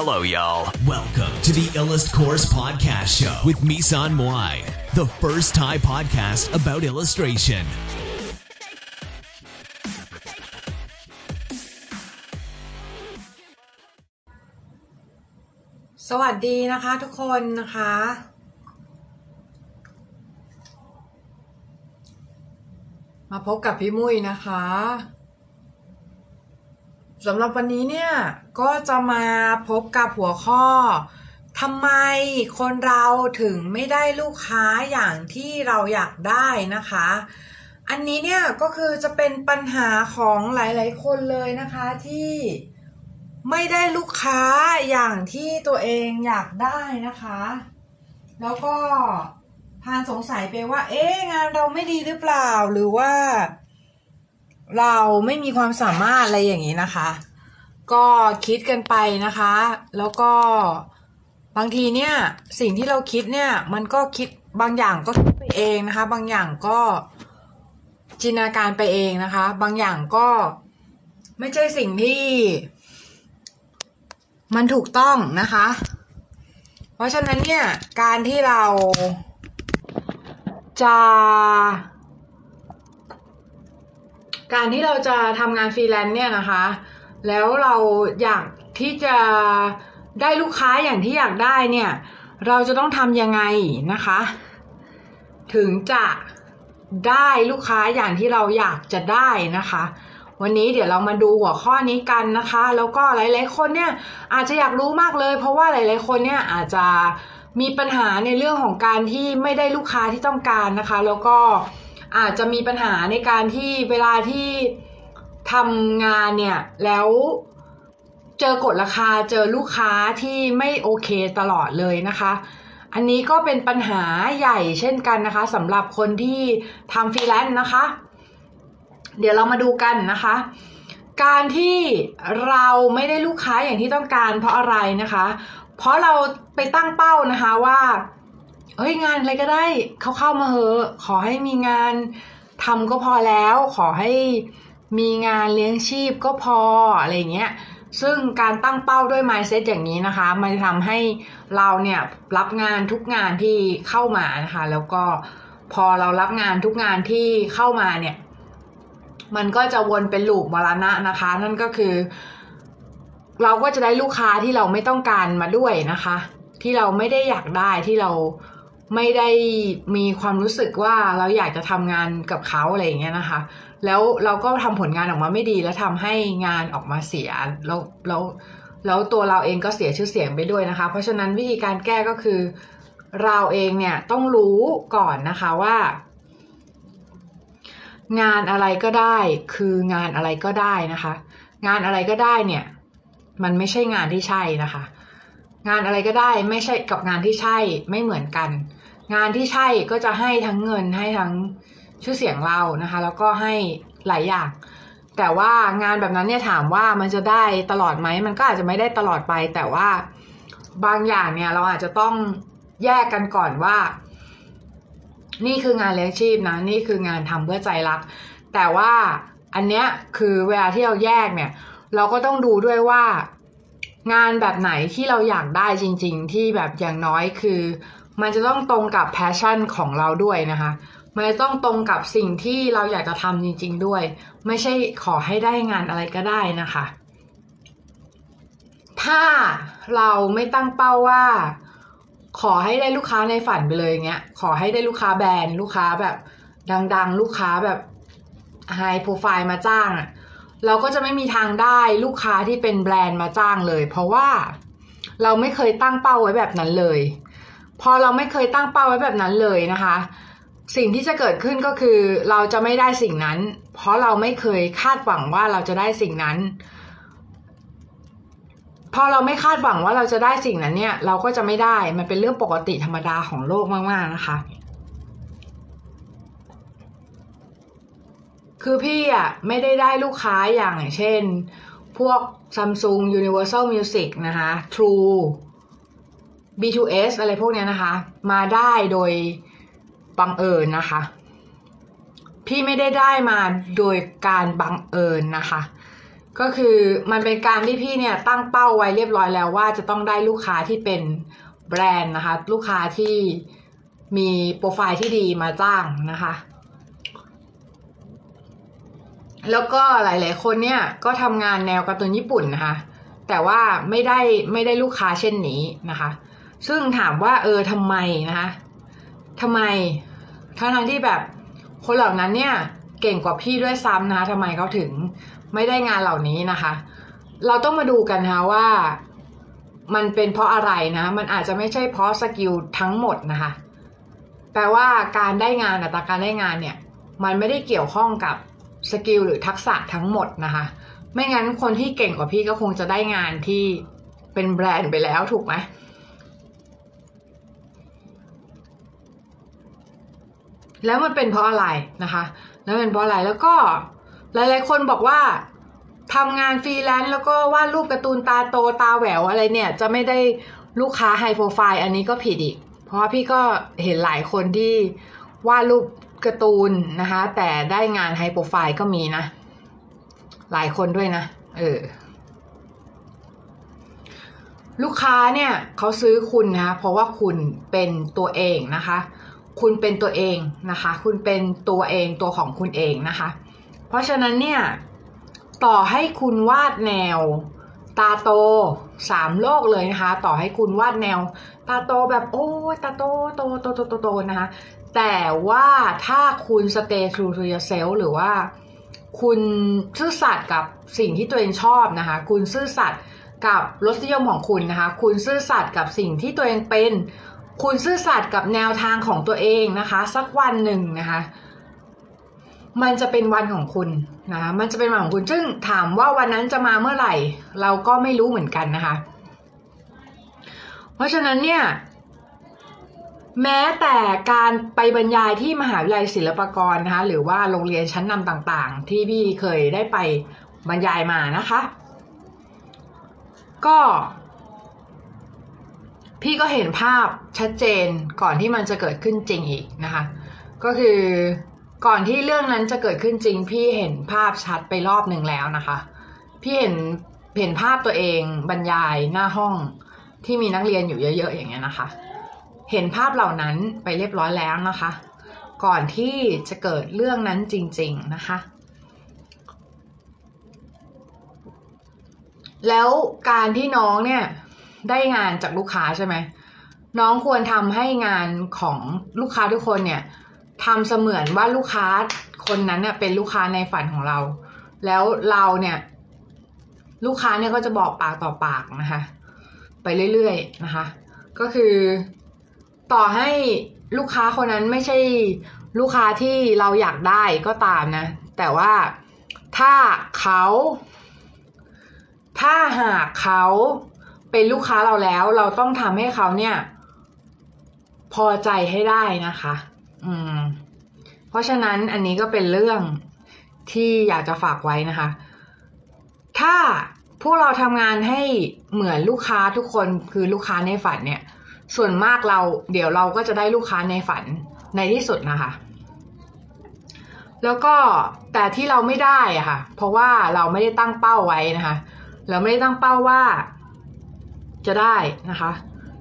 Hello, y'all. Welcome to the Illust Course Podcast Show with Misan Moai, the first Thai podcast about illustration. สวัสดีนะคะทุกคนนะคะ มาพบกับพี่มุ้ยนะคะ สำหรับวันนี้เนี่ยก็จะมาพบกับหัวข้อทำไมคนเราถึงไม่ได้ลูกค้าอย่างที่เราอยากได้นะคะ อันนี้เนี่ยก็คือจะเป็นปัญหาของหลายๆคนเลยนะคะที่ไม่ได้ลูกค้าอย่างที่ตัวเองอยากได้นะคะ แล้วก็พานสงสัยไปว่า เอ๊ะงานเราไม่ดีหรือเปล่าหรือว่า เราไม่มีความสามารถอะไรอย่างนี้นะคะ ก็คิดกันไปนะคะ แล้วก็บางทีเนี่ยสิ่งที่เราคิดเนี่ยมันก็คิดบางอย่างก็คิดไปเองนะคะ บางอย่างก็จินตนาการไปเองนะคะ บางอย่างก็ไม่ใช่สิ่งที่ มันถูกต้องนะคะ เพราะฉะนั้นเนี่ยการที่เราจะ การที่เราจะทำงานฟรีแลนซ์เนี่ยนะคะ แล้วเราอยากที่จะได้ลูกค้าอย่างที่อยากได้เนี่ย เราจะต้องทำยังไงนะคะ ถึงจะได้ลูกค้าอย่างที่เราอยากจะได้นะคะ วันนี้เดี๋ยวเรามาดูหัวข้อนี้กันนะคะ แล้วก็หลาย ๆ คนเนี่ยอาจจะอยากรู้มากเลย เพราะว่าหลาย ๆ คนเนี่ยอาจจะมีปัญหาในเรื่องของการที่ไม่ได้ลูกค้าที่ต้องการนะคะ แล้วก็ อาจจะมีปัญหาในการที่เวลาที่ทำงานเนี่ยแล้วเจอกฎราคาเจอลูกค้าที่ไม่โอเคตลอดเลยนะคะ อันนี้ก็เป็นปัญหาใหญ่เช่นกันนะคะสำหรับคนที่ทำฟรีแลนซ์นะคะ เดี๋ยวเรามาดูกันนะคะ การที่เราไม่ได้ลูกค้าอย่างที่ต้องการเพราะอะไรนะคะ เพราะเราไปตั้งเป้านะคะว่า เฮ้ยงานอะไรก็ได้เขาเข้ามาเหอะขอให้มีงานทำก็พอแล้ว ขอให้มีงานเลี้ยงชีพก็พออะไรเงี้ยซึ่งการตั้งเป้าด้วย mindset อย่างนี้นะคะ มันทำให้เราเนี่ยรับงานทุกงานที่เข้ามานะคะ แล้วก็พอเรารับงานทุกงานที่เข้ามาเนี่ย มันก็จะวนเป็นลูปมรณะนะคะ นั่นก็คือ เราก็จะได้ลูกค้าที่เราไม่ต้องการมาด้วยนะคะ ที่เราไม่ได้อยากได้ที่เรา ไม่ได้มีความรู้สึกว่าเราอยากจะทำงานกับเขาอะไรอย่างเงี้ยนะคะ แล้วเราก็ทำผลงานออกมาไม่ดี แล้วทำให้งานออกมาเสียแล้วแล้วแล้วตัวเราเองก็เสียชื่อเสียงไปด้วยนะคะ เพราะฉะนั้นวิธีการแก้ก็คือ เราเองเนี่ยต้องรู้ก่อนนะคะว่า งานอะไรก็ได้คืองานอะไรก็ได้นะคะ งานอะไรก็ได้เนี่ย มันไม่ใช่งานที่ใช่นะคะ งานอะไรก็ได้ไม่ใช่กับงานที่ใช่ไม่เหมือนกัน งานที่ใช่ก็จะให้ทั้งเงินให้ทั้งชื่อเสียงเรานะคะ แล้วก็ให้หลายอย่าง แต่ว่างานแบบนั้นเนี่ยถามว่ามันจะได้ตลอดไหมมันก็อาจจะไม่ได้ตลอดไป แต่ว่าบางอย่างเนี่ยเราอาจจะต้องแยกกันก่อนว่า นี่คืองานเลี้ยงชีพนะ นี่คืองานทำเพื่อใจรัก แต่ว่าอันเนี้ยคือเวลาที่เราแยกเนี่ย เราก็ต้องดูด้วยว่า งานแบบไหนที่เราอยากได้จริง ๆ ที่แบบอย่างน้อยคือ มันจะต้องตรงกับแพชชั่นของเราด้วยนะคะ มันจะต้องตรงกับสิ่งที่เราอยากจะทำจริง ๆ ด้วย ไม่ใช่ขอให้ได้งานอะไรก็ได้นะคะ ถ้าเราไม่ตั้งเป้าว่า ขอให้ได้ลูกค้าในฝันไปเลยเงี้ย ขอให้ได้ลูกค้าแบรนด์ลูกค้าแบบดัง ๆ ลูกค้าแบบไฮโปรไฟล์มาจ้างอะเราก็จะไม่มีทางได้ลูกค้าที่เป็นแบรนด์มาจ้างเลย เพราะว่าเราไม่เคยตั้งเป้าไว้แบบนั้นเลย พอเราไม่เคยตั้งเป้าไว้แบบนั้นเลยนะคะ สิ่งที่จะเกิดขึ้นก็คือเราจะไม่ได้สิ่งนั้น เพราะเราไม่เคยคาดหวังว่าเราจะได้สิ่งนั้นพอเราไม่คาดหวังว่าเราจะได้สิ่งนั้นเนี่ย เราก็จะไม่ได้มันเป็นเรื่องปกติธรรมดาของโลกมากๆนะคะ คือพี่อะไม่ได้ได้ลูกค้าอย่างเช่น พวก Samsung Universal Music นะคะ True B2S อะไรพวกเนี้ยนะคะ มาได้โดยบังเอิญนะคะ พี่ไม่ได้ได้มาโดยการบังเอิญนะคะ ก็คือมันเป็นการที่พี่เนี่ยตั้งเป้าไว้เรียบร้อยแล้วว่าจะต้องได้ลูกค้าที่เป็นแบรนด์นะคะ ลูกค้าที่มีโปรไฟล์ที่ดีมาจ้างนะคะ แล้วก็หลาย ๆ คนเนี่ยก็ทำงานแนวการ์ตูนญี่ปุ่นนะคะ แต่ว่าไม่ได้ไม่ได้ลูกค้าเช่นนี้นะคะ ซึ่งถามว่าเออทำไมนะคะทำไมทั้งทั้งที่แบบ คนเหล่านั้นเนี่ยเก่งกว่าพี่ด้วยซ้ำนะคะทำไมเขาถึงไม่ได้งานเหล่านี้นะคะ เราต้องมาดูกันนะคะว่ามันเป็นเพราะอะไรนะ มันอาจจะไม่ใช่เพราะ skill ทั้งหมดนะคะ แปลว่าการได้งานอัตราการได้งานเนี่ย มันไม่ได้เกี่ยวข้องกับ skill หรือทักษะทั้งหมดนะคะ ไม่งั้นคนที่เก่งกว่าพี่ก็คงจะได้งานที่เป็นแบรนด์ไปแล้วถูกไหม แล้วมันเป็นเพราะอะไรนะคะ แล้วเป็นเพราะอะไรแล้วก็หลาย ๆ คนบอกว่าทำงานฟรีแลนซ์แล้วก็วาดรูปการ์ตูนตาโตตาแหววอะไรเนี่ย จะไม่ได้ลูกค้า high profile อันนี้ก็ผิดอีก เพราะว่าพี่ก็เห็นหลายคนที่วาดรูปการ์ตูนนะคะ แต่ได้งาน high profile ก็มีนะ หลายคนด้วยนะ เออ ลูกค้าเนี่ยเขาซื้อคุณนะคะเพราะว่าคุณเป็นตัวเองนะคะ คุณเป็นตัวเองนะคะ คุณเป็นตัวเองตัวของคุณเองนะคะ เพราะฉะนั้นเนี่ยต่อให้คุณวาดแนวตาโตสามโลกเลยนะคะ ต่อให้คุณวาดแนว ตาโตแบบโอ้ตาโตโตโตโตโตโตนะคะ แต่ว่าถ้าคุณ stay true to yourself หรือว่าคุณซื่อสัตย์กับสิ่งที่ตัวเองชอบนะคะ คุณซื่อสัตย์กับรสนิยมของคุณนะคะ คุณซื่อสัตย์กับสิ่งที่ตัวเองเป็น คุณซื่อสัตย์กับแนวทางของตัวเองนะคะ สักวันหนึ่งนะคะ มันจะเป็นวันของคุณนะคะมันจะเป็นวันของคุณซึ่งถามว่าวันนั้นจะมาเมื่อไหร่ เราก็ไม่รู้เหมือนกันนะคะ เพราะฉะนั้นเนี่ย แม้แต่การไปบรรยายที่มหาวิทยาลัยศิลปากรนะคะ หรือว่าโรงเรียนชั้นนำต่างๆ ที่พี่เคยได้ไปบรรยายมานะคะ ก็ พี่ก็เห็นภาพชัดเจนก่อนที่มันจะเกิดขึ้นจริงอีกนะคะ ก็คือก่อนที่เรื่องนั้นจะเกิดขึ้นจริง พี่เห็นภาพชัดไปรอบหนึ่งแล้วนะคะ พี่เห็นเห็นภาพตัวเองบรรยายหน้าห้องที่มีนักเรียนอยู่เยอะ ๆ อย่างเงี้ยนะคะ เห็นภาพเหล่านั้นไปเรียบร้อยแล้วนะคะ ก่อนที่จะเกิดเรื่องนั้นจริง ๆนะคะ แล้วการที่น้องเนี่ย ได้งานจากลูกค้าใช่ไหมน้องควรทำให้งานของลูกค้าทุกคนเนี่ยทำเสมือนว่าลูกค้าคนนั้นเนี่ยเป็นลูกค้าในฝันของเรา แล้วเราเนี่ย ลูกค้าเนี่ยก็จะบอกปากต่อปากนะคะ ไปเรื่อยๆนะคะ ก็คือต่อให้ลูกค้าคนนั้นไม่ใช่ลูกค้าที่เราอยากได้ก็ตามนะ แต่ว่าถ้าเขา ถ้าหากเขา เป็นลูกค้าเราแล้ว เราต้องทำให้เขาเนี่ย พอใจให้ได้นะคะ อืม เพราะฉะนั้นอันนี้ก็เป็นเรื่องที่อยากจะฝากไว้นะคะ ถ้าพวกเราทำงานให้เหมือนลูกค้าทุกคนคือลูกค้าในฝันเนี่ย ส่วนมากเรา เดี๋ยวเราก็จะได้ลูกค้าในฝันในที่สุดนะคะ แล้วก็แต่ที่เราไม่ได้อะค่ะ เพราะว่าเราไม่ได้ตั้งเป้าไว้นะคะ เราไม่ได้ตั้งเป้าว่า จะได้นะคะ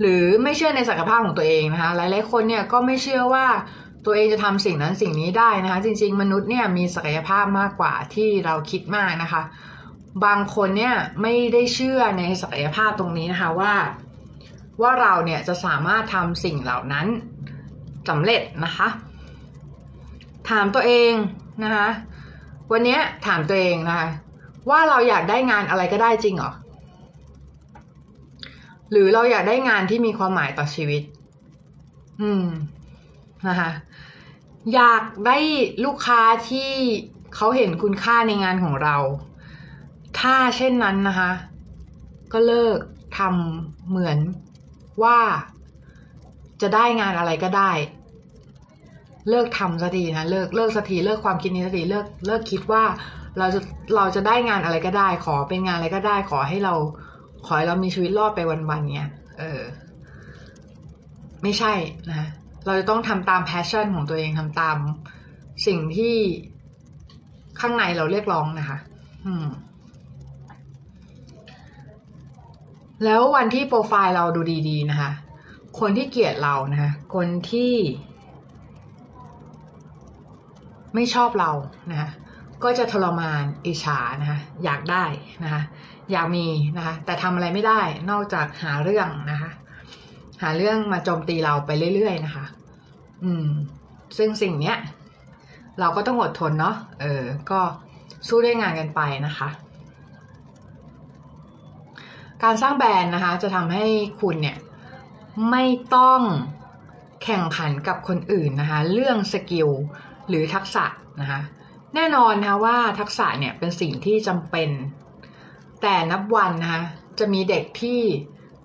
หรือไม่เชื่อในศักยภาพของตัวเองนะคะ หลายๆคนเนี่ยก็ไม่เชื่อว่าตัวเองจะทำสิ่งนั้นสิ่งนี้ได้นะคะ จริง ๆ มนุษย์เนี่ยมีศักยภาพมากกว่าที่เราคิดมากนะคะ บางคนเนี่ยไม่ได้เชื่อในศักยภาพตรงนี้นะคะว่าว่าเราเนี่ยจะสามารถทำสิ่งเหล่านั้นสำเร็จนะคะ ถามตัวเองนะคะ วันนี้ถามตัวเองนะคะ ว่าเราอยากได้งานอะไรก็ได้จริงหรอ หรือเราอยากได้งานที่มีความหมายต่อชีวิต อืมนะคะอยากได้ลูกค้าที่เขาเห็นคุณค่าในงานของเรา ถ้าเช่นนั้นนะคะ ก็เลิกทำเหมือนว่าจะได้งานอะไรก็ได้ เลิกทำสักทีนะเลิกเลิกสักทีเลิกความคิดนี้สักทีเลิกเลิกคิดว่าเราจะเราจะได้งานอะไรก็ได้ ขอเป็นงานอะไรก็ได้ ขอให้เรา ขอให้เรามีชีวิตรอดไปวันๆเนี้ยเออ ไม่ใช่นะ เราจะต้องทำตามแพชชั่นของตัวเองทำตามสิ่งที่ข้างในเราเรียกร้องนะคะ อืม แล้ววันที่โปรไฟล์เราดูดีๆนะคะ คนที่เกลียดเรานะคะ คนที่ไม่ชอบเรานะคะก็จะทรมานอิจฉานะคะอยากได้นะคะ อยากมีนะคะแต่ทำอะไรไม่ได้นอกจากหาเรื่องนะคะ หาเรื่องมาโจมตีเราไปเรื่อยๆนะคะ อืม ซึ่งสิ่งเนี้ย เราก็ต้องอดทนเนาะเออ ก็สู้ด้วยงานกันไปนะคะ การสร้างแบรนด์นะคะ จะทำให้คุณเนี่ย ไม่ต้องแข่งขันกับคนอื่นนะคะ เรื่องสกิลหรือทักษะนะคะ แน่นอนนะคะว่าทักษะเนี่ยเป็นสิ่งที่จำเป็น แต่นับวันนะคะจะมีเด็กที่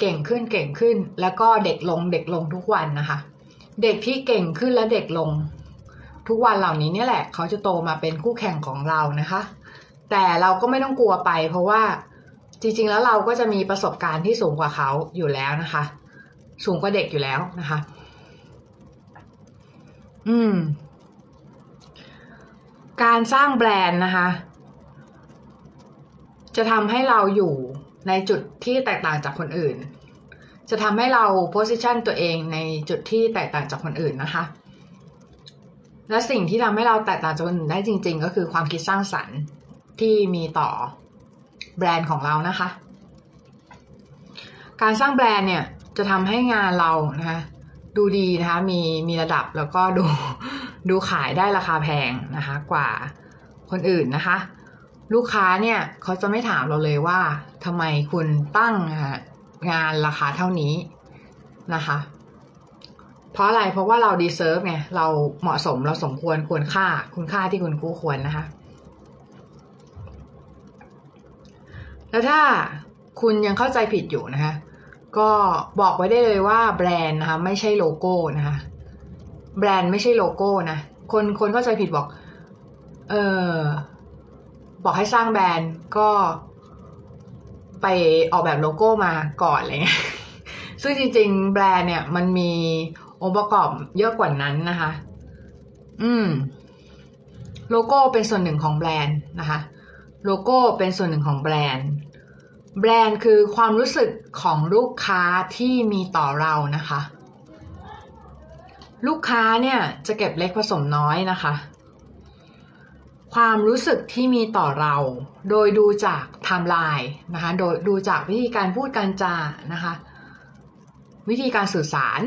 เก่งขึ้นเก่งขึ้น แล้วก็เด็กลงเด็กลงทุกวันนะคะ เด็กที่เก่งขึ้นและเด็กลง ทุกวันเหล่านี้เนี่ยแหละ เขาจะโตมาเป็นคู่แข่งของเรานะคะ แต่เราก็ไม่ต้องกลัวไป เพราะว่าจริงๆแล้วเราก็จะมีประสบการณ์ที่สูงกว่าเขาอยู่แล้วนะคะ สูงกว่าเด็กอยู่แล้วนะคะ อืม การสร้างแบรนด์นะคะ จะทำให้เราอยู่ในจุดที่แตกต่างจากคนอื่น จะทำให้เราโพสิชันตัวเองในจุดที่แตกต่างจากคนอื่นนะคะ และสิ่งที่ทำให้เราแตกต่างจากคนอื่นได้จริง ๆ ก็คือความคิดสร้างสรรค์ที่มีต่อแบรนด์ของเรานะคะ การสร้างแบรนด์เนี่ยจะทำให้งานเรานะคะดูดีนะคะมีมีระดับแล้วก็ดูดูขายได้ราคาแพงนะคะ กว่าคนอื่นนะคะ ลูกค้าเนี่ยเขาจะไม่ถามเราเลยว่าทำไมคุณตั้งงานราคาเท่านี้นะคะ เพราะอะไรเพราะว่าเราดีเซิร์ฟไงเราเหมาะสมเราสมควรควรค่า คุณค่าที่คุณคู่ควรนะคะ แล้วถ้าคุณยังเข้าใจผิดอยู่นะคะ ก็บอกไว้ได้เลยว่าแบรนด์นะคะไม่ใช่โลโก้นะคะ แบรนด์ไม่ใช่โลโก้นะคนคนเข้าใจผิดบอก เออ บอกให้สร้างแบรนด์ก็ไปออกแบบโลโก้มาก่อนอะไรเงี้ย ซึ่งจริง ๆ แบรนด์เนี่ย มันมีองค์ประกอบเยอะกว่านั้นนะคะ อืม โลโก้เป็นส่วนหนึ่งของแบรนด์นะคะ โลโก้เป็นส่วนหนึ่งของแบรนด์ แบรนด์คือความรู้สึกของลูกค้าที่มีต่อเรานะคะ ลูกค้าเนี่ยจะเก็บเล็กผสมน้อยนะคะ ความรู้สึกที่มีต่อเรา โดยดูจากไทม์ไลน์นะคะโดยดูจากวิธีการพูดการจานะคะวิธีการสื่อสาร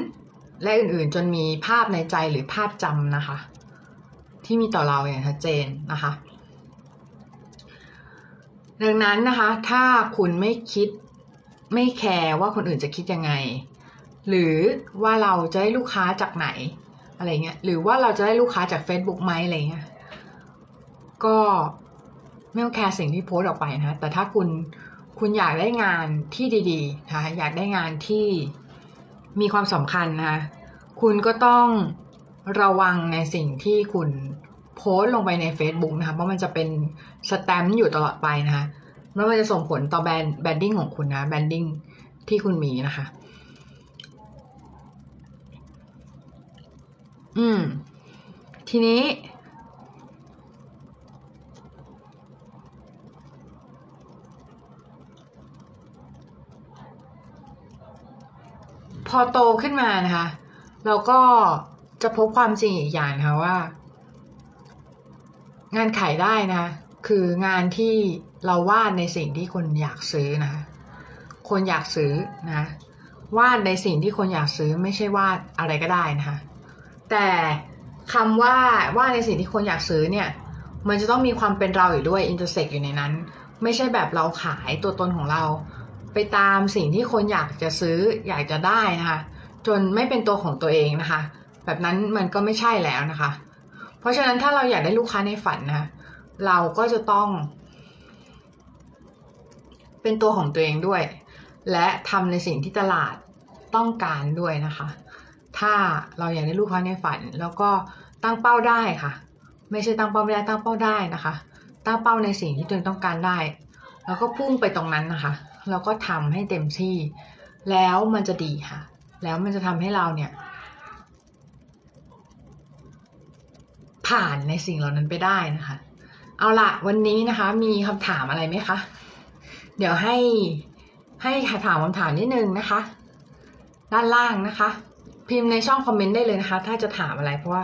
และอื่นๆ จนมีภาพในใจหรือภาพจำนะคะ ที่มีต่อเราอย่างชัดเจนนะคะ ดังนั้นนะคะ ถ้าคุณไม่คิดไม่แคร์ว่าคนอื่นจะคิดยังไง หรือว่าเราจะได้ลูกค้าจากไหนอะไรเงี้ยหรือว่าเราจะได้ลูกค้าจาก Facebook ไหมอะไรเงี้ย ก็ไม่ต้องแคร์สิ่งที่โพสต์ออกไปนะแต่ถ้าคุณคุณอยากได้งานที่ดีๆนะคะอยากได้งานที่มีความสำคัญนะคะคุณก็ต้องระวังในสิ่งที่คุณโพสต์ลงไปใน Facebook นะคะเพราะมันจะเป็นสแตมป์อยู่ตลอดไปนะคะแล้วมันจะส่งผลต่อแบรนด์ branding ของคุณนะ branding ที่คุณมีนะคะ อืม ทีนี้ พอโตขึ้นมานะคะ เราก็จะพบความจริงอีกอย่างนะคะว่า งานขายได้นะคะคืองานที่เราวาดในสิ่งที่คนอยากซื้อนะคะ คนอยากซื้อนะวาดในสิ่งที่คนอยากซื้อไม่ใช่วาดอะไรก็ได้นะคะ แต่คำว่าวาดในสิ่งที่คนอยากซื้อเนี่ย มันจะต้องมีความเป็นเราอยู่ด้วยอินเตอร์เซ็กอยู่ในนั้น ไม่ใช่แบบเราขายตัวตนของเรา ไปตามสิ่งที่คนอยากจะซื้ออยากจะได้นะคะ จนไม่เป็นตัวของตัวเองนะคะ แบบนั้นมันก็ไม่ใช่แล้วนะคะ เพราะฉะนั้นถ้าเราอยากได้ลูกค้าในฝันนะคะเราก็จะต้อง เป็นตัวของตัวเองด้วย และทำในสิ่งที่ตลาดต้องการด้วยนะคะ ถ้าเราอยากได้ลูกค้าในฝัน แล้วก็ตั้งเป้าได้ค่ะ ไม่ใช่ตั้งเป้าไม่ได้ตั้งเป้าได้นะคะ ตั้งเป้าในสิ่งที่ตัวเองต้องการได้ แล้วก็พุ่งไปตรงนั้นนะคะ แล้วก็ทำให้เต็มที่ แล้วมันจะดีค่ะ แล้วมันจะทำให้เราเนี่ย ผ่านในสิ่งเหล่านั้นไปได้นะคะ เอาละวันนี้นะคะ มีคำถามอะไรไหมคะ เดี๋ยวให้ให้ถามคำถามนิดนึงนะคะ ด้านล่างนะคะ พิมพ์ในช่องคอมเมนต์ได้เลยนะคะ ถ้าจะถามอะไรเพราะว่า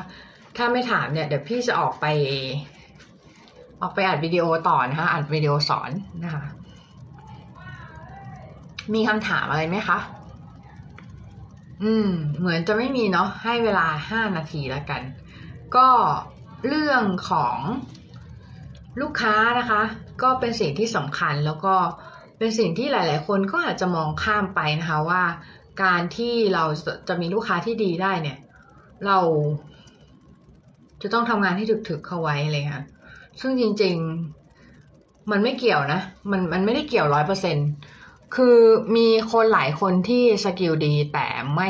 ถ้าไม่ถามเนี่ยเดี๋ยวพี่จะออกไป ออกไปอัดวิดีโอต่อนะคะอัดวิดีโอสอนนะคะ มีคำถามอะไรไหมคะ อืม เหมือนจะไม่มีเนาะให้เวลาห้านาทีแล้วกัน ก็เรื่องของลูกค้านะคะ ก็เป็นสิ่งที่สำคัญแล้วก็เป็นสิ่งที่หลาย ๆ คนก็อาจจะมองข้ามไปนะคะว่า การที่เราจะมีลูกค้าที่ดีได้เนี่ย เราจะต้องทำงานที่ถึกๆเข้าไว้เลยค่ะ ซึ่งจริง ๆ มันไม่เกี่ยวนะ มันมันไม่ได้เกี่ยวร้อยเปอร์เซ็นต์คือมีคนหลายคนที่ skill ดีแต่ไม่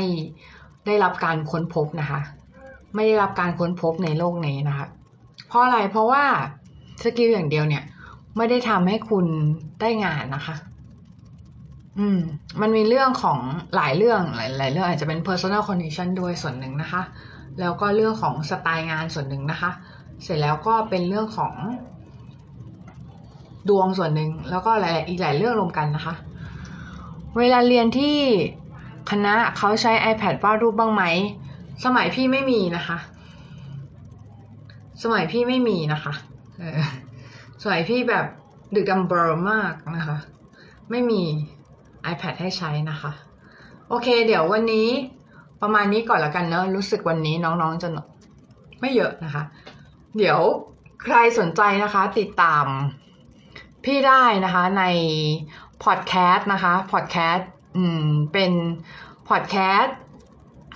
ได้รับการค้นพบนะคะ ไม่ได้รับการค้นพบในโลกนี้นะคะ เพราะอะไรเพราะว่า skill อย่างเดียวเนี่ย ไม่ได้ทำให้คุณได้งานนะคะ อืม มันมีเรื่องของหลายเรื่องหลายหลายเรื่องอาจจะเป็น personal condition ด้วยส่วนหนึ่งนะคะ แล้วก็เรื่องของสไตล์งานส่วนหนึ่งนะคะ เสร็จแล้วก็เป็นเรื่องของ ดวงส่วนหนึ่งแล้วก็หลายอีกหลายเรื่องรวมกันนะคะ เวลาเรียนที่คณะเขาใช้ iPad วาดรูปบ้างไหม สมัยพี่ไม่มีนะคะ สมัยพี่ไม่มีนะคะเออสมัยพี่แบบดึกดำเบอร์มากนะคะ ไม่มี iPad ให้ใช้นะคะ โอเค เดี๋ยววันนี้ประมาณนี้ก่อนละกันเนอะรู้สึกวันนี้น้องๆจะไม่เยอะนะคะ เดี๋ยวใครสนใจนะคะติดตามพี่ได้นะคะในพอดแคสต์นะคะพอดแคสต์อืมเป็นพอดแคสต์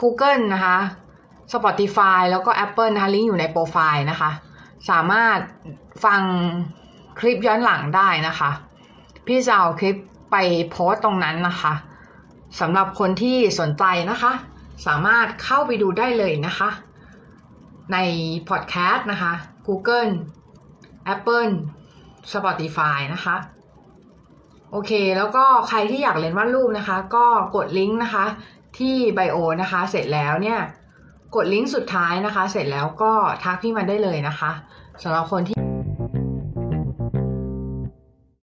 Google นะคะ Spotify แล้วก็ Apple นะคะลิงก์อยู่ในโปรไฟล์นะคะ สามารถฟังคลิปย้อนหลังได้นะคะ พี่จะเอาคลิปไปโพสต์ตรงนั้นนะคะสำหรับคนที่สนใจนะคะ สามารถเข้าไปดูได้เลยนะคะ ในพอดแคสต์นะคะ Google Apple Spotify นะคะ โอเค แล้วก็ใครที่อยากเรียนวาดรูปนะคะ ก็กดลิงก์นะคะ ที่ไบโอนะคะ เสร็จแล้วเนี่ย กดลิงก์สุดท้ายนะคะ เสร็จแล้วก็ทักพี่มาได้เลยนะคะสำหรับคนที่